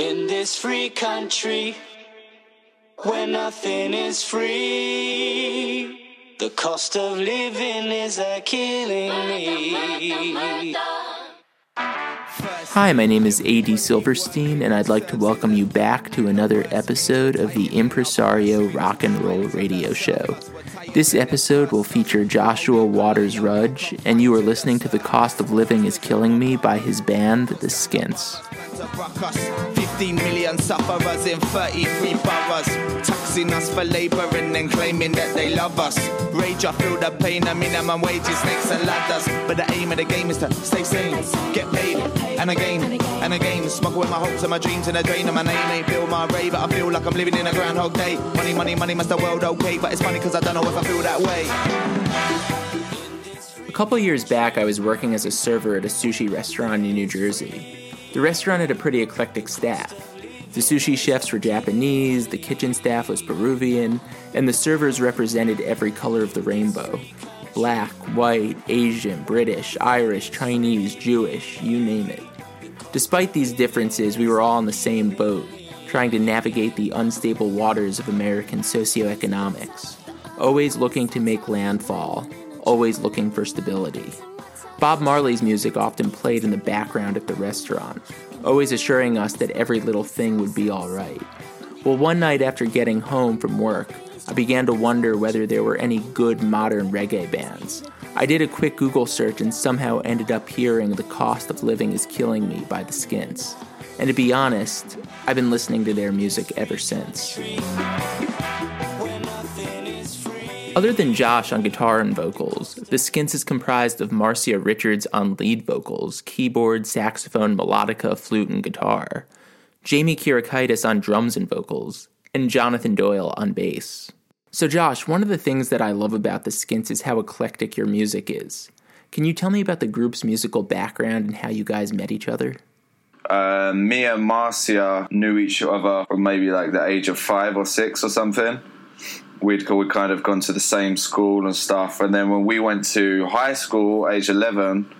In this free country, where nothing is free, the cost of living is a killing me. Hi, my name is A.D. Silverstein, and I'd like to welcome you back to another episode of the Impresario Rock and Roll Radio Show. This episode will feature Joshua Waters Rudge, and you are listening to The Cost of Living is Killing Me by his band, The Skints. 15 million sufferers in 33 boroughs. Taxing us for labouring and claiming that they love us. Rage, I feel the pain, I the minimum wages, snakes and ladders. But the aim of the game is to stay sane, get paid, and again, and again. Smuggle my hopes and my dreams in a drain, and my name ain't Bill Murray, but I feel like I'm living in a Groundhog Day. Money, money, money, must the world okay? But it's funny because I don't know if I feel that way. A couple years back, I was working as a server at a sushi restaurant in New Jersey. The restaurant had a pretty eclectic staff. The sushi chefs were Japanese, the kitchen staff was Peruvian, and the servers represented every color of the rainbow black, white, Asian, British, Irish, Chinese, Jewish, you name it. Despite these differences, we were all in the same boat, trying to navigate the unstable waters of American socioeconomics, always looking to make landfall, always looking for stability. Bob Marley's music often played in the background at the restaurant, always assuring us that every little thing would be alright. Well, one night after getting home from work, I began to wonder whether there were any good modern reggae bands. I did a quick Google search and somehow ended up hearing The Cost of Living is Killing Me by the Skints. And to be honest, I've been listening to their music ever since. Other than Josh on guitar and vocals, the Skints is comprised of Marcia Richards on lead vocals, keyboard, saxophone, melodica, flute, and guitar, Jamie Kyriakides on drums and vocals, and Jonathan Doyle on bass. So, Josh, one of the things that I love about the Skints is how eclectic your music is. Can you tell me about the group's musical background and how you guys met each other? Uh, me and Marcia knew each other from maybe like the age of five or six or something we'd, we'd kind of gone to the same school and stuff. And then when we went to high school, age 11,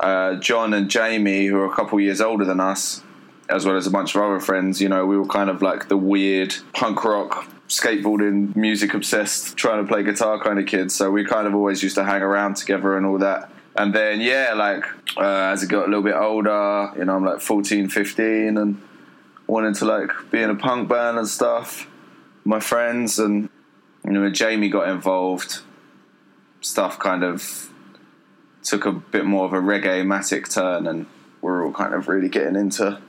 uh, John and Jamie, who are a couple years older than us, as well as a bunch of other friends, you know, we were kind of like the weird punk rock, skateboarding, music obsessed, trying to play guitar kind of kids. So we kind of always used to hang around together and all that. And then, yeah, like uh, as I got a little bit older, you know, I'm like 14, 15 and wanted to like be in a punk band and stuff. My friends and you know, when Jamie got involved, stuff kind of took a bit more of a reggae-matic turn, and we're all kind of really getting into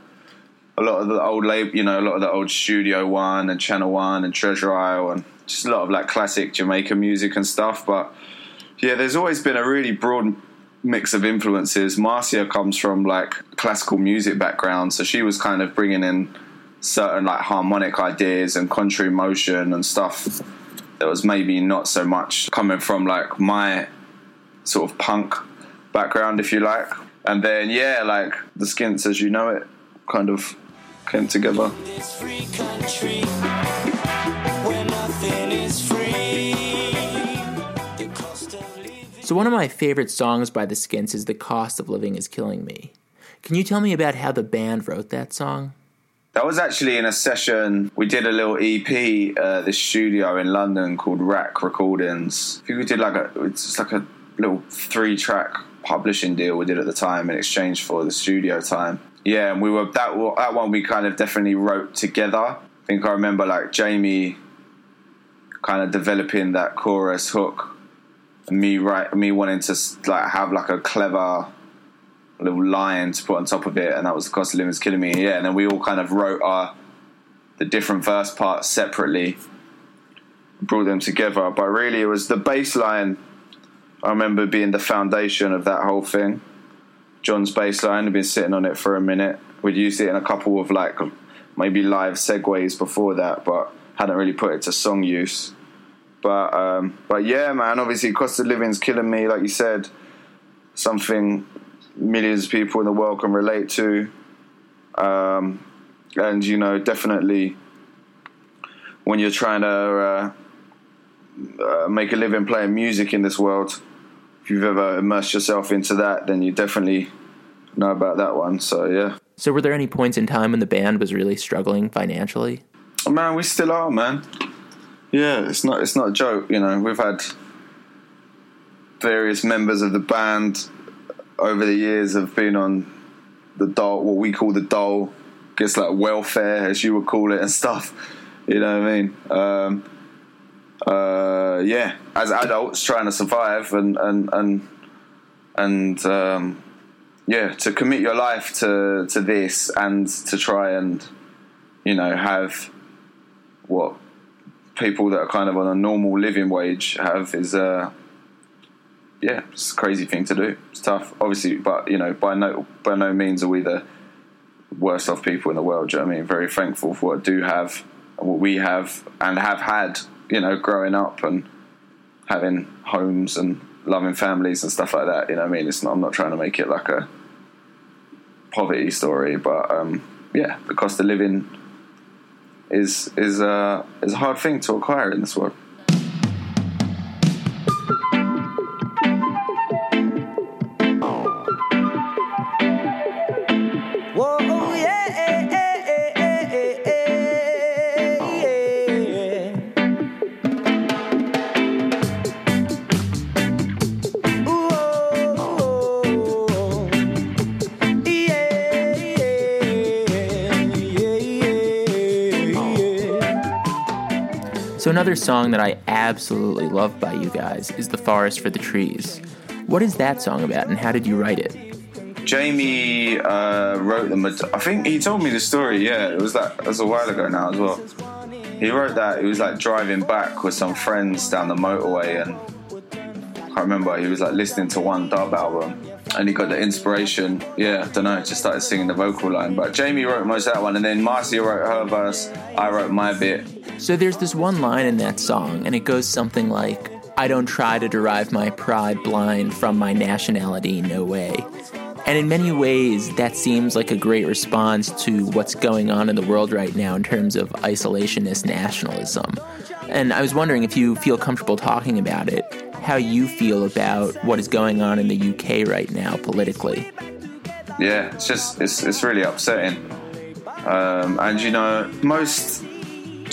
a lot of the old label, you know, a lot of the old Studio One and Channel One and Treasure Isle, and just a lot of like classic Jamaican music and stuff. But yeah, there's always been a really broad mix of influences. Marcia comes from like classical music background, so she was kind of bringing in certain like harmonic ideas and contrary motion and stuff that was maybe not so much coming from like my sort of punk background, if you like. And then, yeah, like the Skints, as you know it, kind of came together. So, one of my favorite songs by the Skints is The Cost of Living is Killing Me. Can you tell me about how the band wrote that song? That was actually in a session. We did a little EP uh, this studio in London called Rack Recordings. I think we did like a it's like a little three track publishing deal we did at the time in exchange for the studio time. Yeah, and we were that that one we kind of definitely wrote together. I think I remember like Jamie kind of developing that chorus hook, me right me wanting to like have like a clever little line to put on top of it, and that was the cost of living is killing me. Yeah, and then we all kind of wrote our the different verse parts separately, brought them together. But really, it was the bass line. I remember being the foundation of that whole thing. John's bass line had been sitting on it for a minute. We'd used it in a couple of like maybe live segues before that, but hadn't really put it to song use. But um, but yeah, man. Obviously, cost of living's killing me. Like you said, something millions of people in the world can relate to. Um, and you know, definitely when you're trying to uh, uh, make a living playing music in this world, if you've ever immersed yourself into that, then you definitely know about that one. So yeah. So, were there any points in time when the band was really struggling financially? Man, we still are, man. Yeah, it's not it's not a joke. You know, we've had various members of the band over the years have been on the dole, what we call the dole, gets like welfare as you would call it and stuff. You know what I mean? Um, uh, yeah, as adults trying to survive and and and and um, yeah, to commit your life to to this and to try and you know have what people that are kind of on a normal living wage have is uh yeah, it's a crazy thing to do. It's tough, obviously, but you know, by no by no means are we the worst off people in the world. You know I mean? Very thankful for what I do have, what we have, and have had. You know, growing up and having homes and loving families and stuff like that. You know, I mean, it's not, I'm not trying to make it like a poverty story, but um, yeah, because the cost of living is is uh, is a hard thing to acquire in this world. Another song that I absolutely love by you guys is The Forest for the Trees. What is that song about, and how did you write it? Jamie uh, wrote them. I think he told me the story. Yeah, it was that. It was a while ago now as well. He wrote that. He was like driving back with some friends down the motorway, and I remember. He was like listening to one dub album, and he got the inspiration. Yeah, I don't know. Just started singing the vocal line. But Jamie wrote most of that one, and then Marcia wrote her verse. I wrote my bit. So, there's this one line in that song, and it goes something like, I don't try to derive my pride blind from my nationality, no way. And in many ways, that seems like a great response to what's going on in the world right now in terms of isolationist nationalism. And I was wondering if you feel comfortable talking about it, how you feel about what is going on in the UK right now politically. Yeah, it's just it's it's really upsetting. Um, and you know, most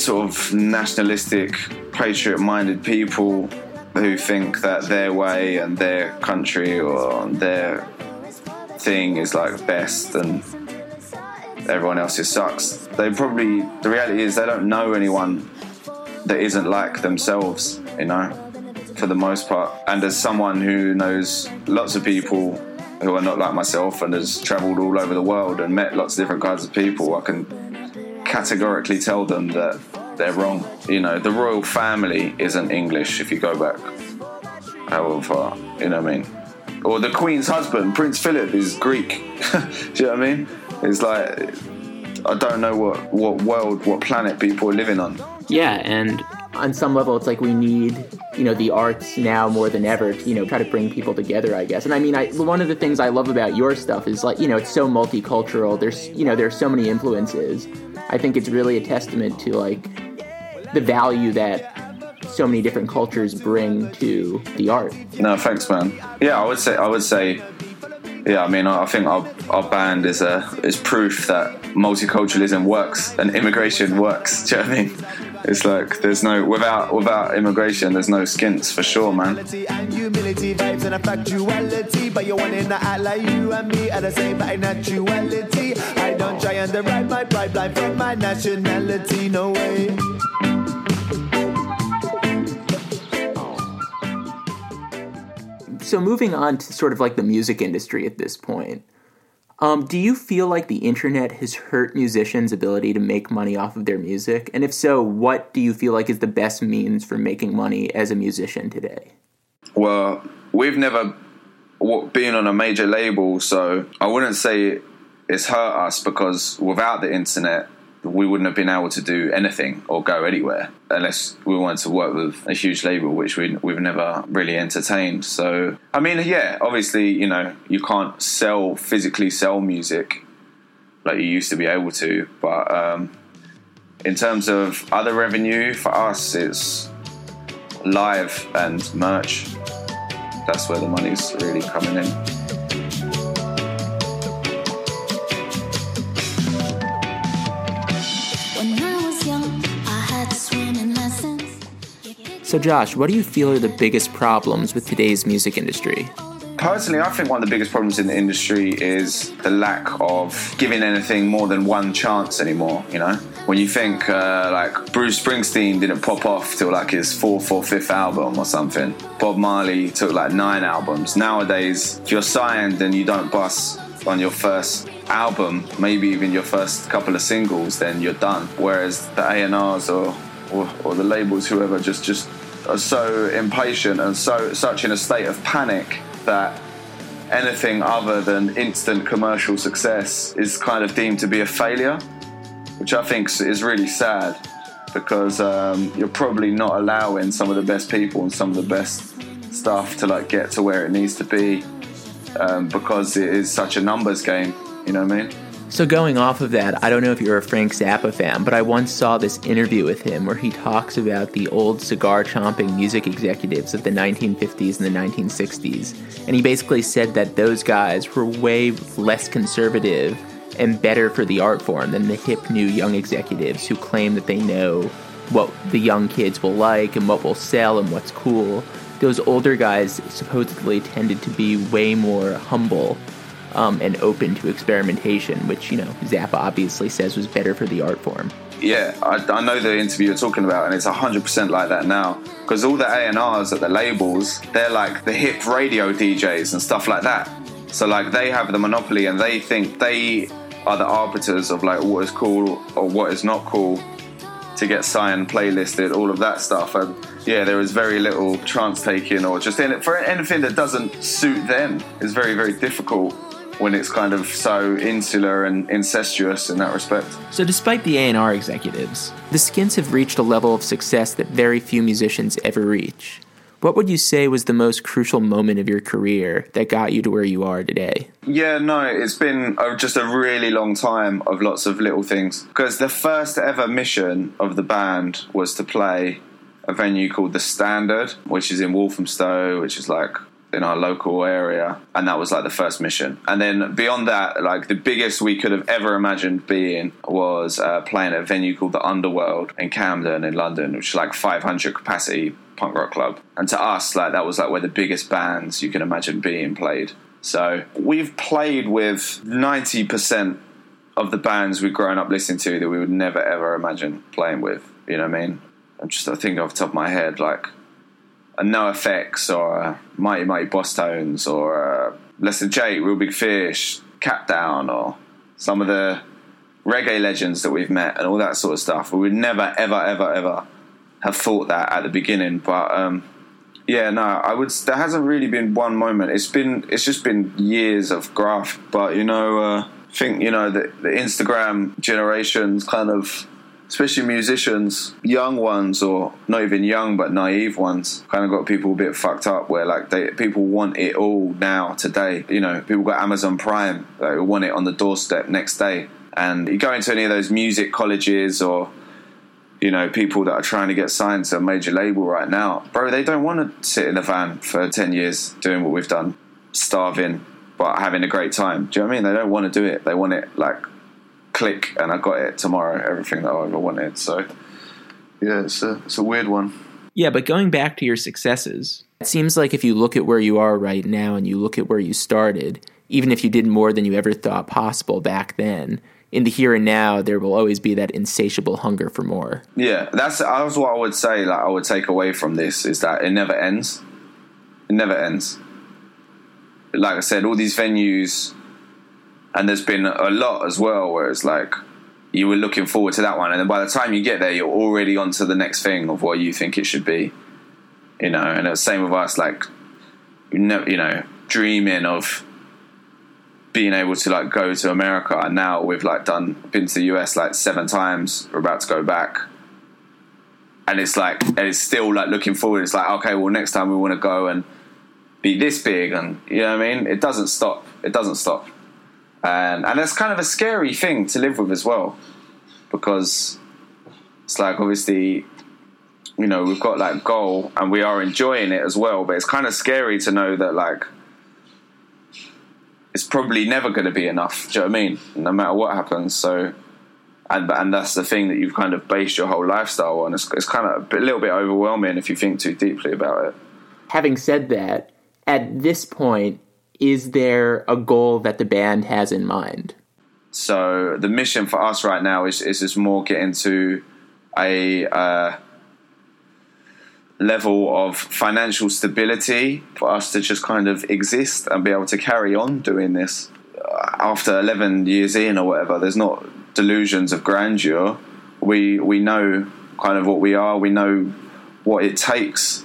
sort of nationalistic, patriot-minded people who think that their way and their country or their thing is like best and everyone else's sucks. They probably the reality is they don't know anyone that isn't like themselves, you know, for the most part. And as someone who knows lots of people who are not like myself and has travelled all over the world and met lots of different kinds of people, I can categorically tell them that they're wrong. You know, the royal family isn't English if you go back however far, you know what I mean? Or the Queen's husband, Prince Philip, is Greek. Do you know what I mean? It's like I don't know what, what world, what planet people are living on. Yeah, and on some level, it's like we need, you know, the arts now more than ever to, you know, try to bring people together, I guess. And I mean, I, one of the things I love about your stuff is like, you know, it's so multicultural. There's, you know, there's so many influences. I think it's really a testament to like the value that so many different cultures bring to the art. No, thanks, man. Yeah, I would say, I would say, yeah. I mean, I think our, our band is a is proof that multiculturalism works and immigration works. Do you know what I mean? It's like there's no without without immigration, there's no skints for sure, man. and humility vibes and a factuality but you want to act like you and me are the same by naturality i don't try and derive my pride blind from my nationality no way So moving on to sort of like the music industry at this point. Um, do you feel like the internet has hurt musicians' ability to make money off of their music? And if so, what do you feel like is the best means for making money as a musician today? Well, we've never been on a major label, so I wouldn't say it's hurt us because without the internet, we wouldn't have been able to do anything or go anywhere unless we wanted to work with a huge label, which we, we've never really entertained. So, I mean, yeah, obviously, you know, you can't sell physically sell music like you used to be able to, but um, in terms of other revenue for us, it's live and merch. That's where the money's really coming in. So, Josh, what do you feel are the biggest problems with today's music industry? Personally, I think one of the biggest problems in the industry is the lack of giving anything more than one chance anymore. You know, when you think uh, like Bruce Springsteen didn't pop off till like his fourth or fifth album or something, Bob Marley took like nine albums. Nowadays, if you're signed and you don't bust on your first album, maybe even your first couple of singles, then you're done. Whereas the A&Rs or, or, or the labels, whoever, just just so impatient and so such in a state of panic that anything other than instant commercial success is kind of deemed to be a failure, which I think is really sad because um, you're probably not allowing some of the best people and some of the best stuff to like get to where it needs to be um, because it is such a numbers game. You know what I mean? So, going off of that, I don't know if you're a Frank Zappa fan, but I once saw this interview with him where he talks about the old cigar chomping music executives of the 1950s and the 1960s. And he basically said that those guys were way less conservative and better for the art form than the hip new young executives who claim that they know what the young kids will like and what will sell and what's cool. Those older guys supposedly tended to be way more humble um, and open to experimentation, which, you know, Zappa obviously says was better for the art form. Yeah, I, I know the interview you're talking about, and it's 100% like that now. Because all the A&Rs at the labels, they're like the hip radio DJs and stuff like that. So, like, they have the monopoly and they think they are the arbiters of, like, what is cool or what is not cool to get signed, playlisted, all of that stuff. And yeah, there is very little chance taking or just in it for anything that doesn't suit them is very, very difficult when it's kind of so insular and incestuous in that respect. So, despite the A&R executives, the Skints have reached a level of success that very few musicians ever reach. What would you say was the most crucial moment of your career that got you to where you are today? Yeah, no, it's been just a really long time of lots of little things. Because the first ever mission of the band was to play a venue called The Standard, which is in Walthamstow, which is like in our local area and that was like the first mission. And then beyond that like the biggest we could have ever imagined being was uh, playing at a venue called the underworld in camden in london which is like 500 capacity punk rock club. And to us like that was like where the biggest bands you can imagine being played. So we've played with 90% of the bands we've grown up listening to that we would never ever imagine playing with. You know what i mean? I'm just i think off the top of my head like a NOFX or a Mighty Mighty Bosstones or a Less Than Jake, Real Big Fish, Capdown, or some of the reggae legends that we've met and all that sort of stuff. We would never, ever, ever, ever have thought that at the beginning. But um, yeah, no, I would. There hasn't really been one moment. It's been, it's just been years of graft. But you know, uh, I think you know the, the Instagram generations kind of especially musicians, young ones or not even young but naive ones, kind of got people a bit fucked up where like they people want it all now today. You know, people got Amazon Prime, they want it on the doorstep next day. And you go into any of those music colleges or you know, people that are trying to get signed to a major label right now, bro, they don't want to sit in a van for 10 years doing what we've done, starving, but having a great time. Do you know what I mean? They don't want to do it. They want it like click and I got it tomorrow, everything that I ever wanted. So yeah, it's a, it's a weird one. Yeah, but going back to your successes, it seems like if you look at where you are right now and you look at where you started, even if you did more than you ever thought possible back then, in the here and now, there will always be that insatiable hunger for more. Yeah, that's that's what I would say. Like I would take away from this is that it never ends. It never ends. Like I said, all these venues and there's been a lot as well where it's like you were looking forward to that one, and then by the time you get there, you're already on to the next thing of what you think it should be. You know, and it's the same with us, like you know, dreaming of being able to like go to America, and now we've like done been to the US like seven times. We're about to go back, and it's like and it's still like looking forward. It's like okay, well next time we want to go and be this big, and you know what I mean. It doesn't stop. It doesn't stop and and that's kind of a scary thing to live with as well, because it's like obviously, you know, we've got like goal and we are enjoying it as well, but it's kind of scary to know that like it's probably never going to be enough. Do you know what I mean? No matter what happens, so. and and that's the thing that you've kind of based your whole lifestyle on. It's, it's kind of a little bit overwhelming if you think too deeply about it. Having said that, at this point, is there a goal that the band has in mind? So the mission for us right now is is just more getting to a uh, level of financial stability for us to just kind of exist and be able to carry on doing this. Uh, After 11 years in or whatever, there's not delusions of grandeur. We we know kind of what we are. We know what it takes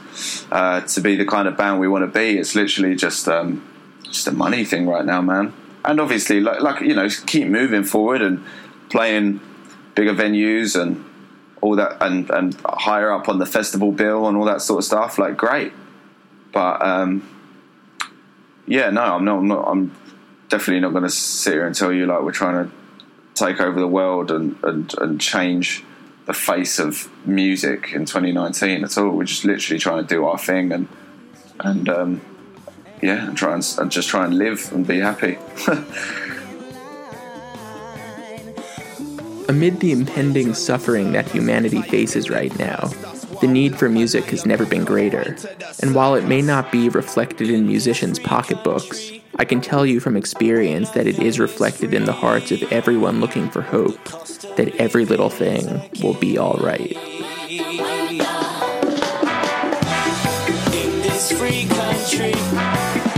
uh, to be the kind of band we want to be. It's literally just um, just a money thing right now, man. And obviously, like, like you know, keep moving forward and playing bigger venues and all that, and and higher up on the festival bill and all that sort of stuff. Like, great, but um, yeah, no, I'm not. I'm, not, I'm definitely not going to sit here and tell you like we're trying to take over the world and and, and change the face of music in 2019 at all. We're just literally trying to do our thing and and um, yeah, and try and, and just try and live and be happy. Amid the impending suffering that humanity faces right now, the need for music has never been greater. And while it may not be reflected in musicians' pocketbooks, I can tell you from experience that it is reflected in the hearts of everyone looking for hope that every little thing will be alright. Free country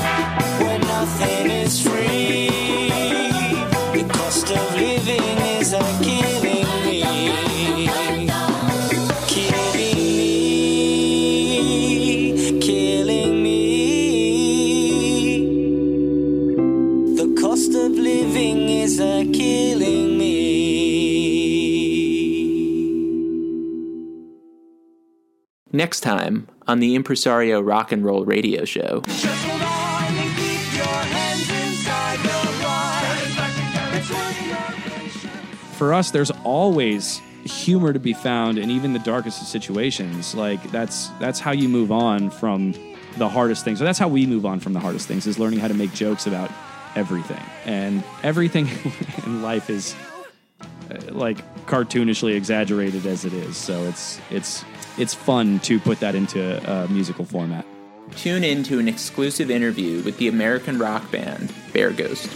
Next time on the Impresario Rock and Roll Radio Show. for us, there's always humor to be found in even the darkest of situations. Like that's that's how you move on from the hardest things. So that's how we move on from the hardest things is learning how to make jokes about everything. And everything in life is uh, like cartoonishly exaggerated as it is. So it's it's it's fun to put that into a musical format. Tune in to an exclusive interview with the American rock band Bear Ghost.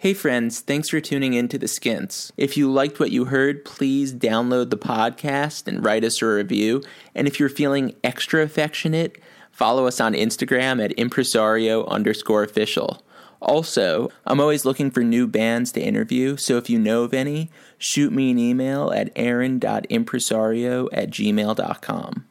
Hey friends, thanks for tuning in to The Skints. If you liked what you heard, please download the podcast and write us a review. And if you're feeling extra affectionate, follow us on Instagram at impresario underscore official. Also, I'm always looking for new bands to interview, so if you know of any, shoot me an email at aaron.impresario at gmail.com.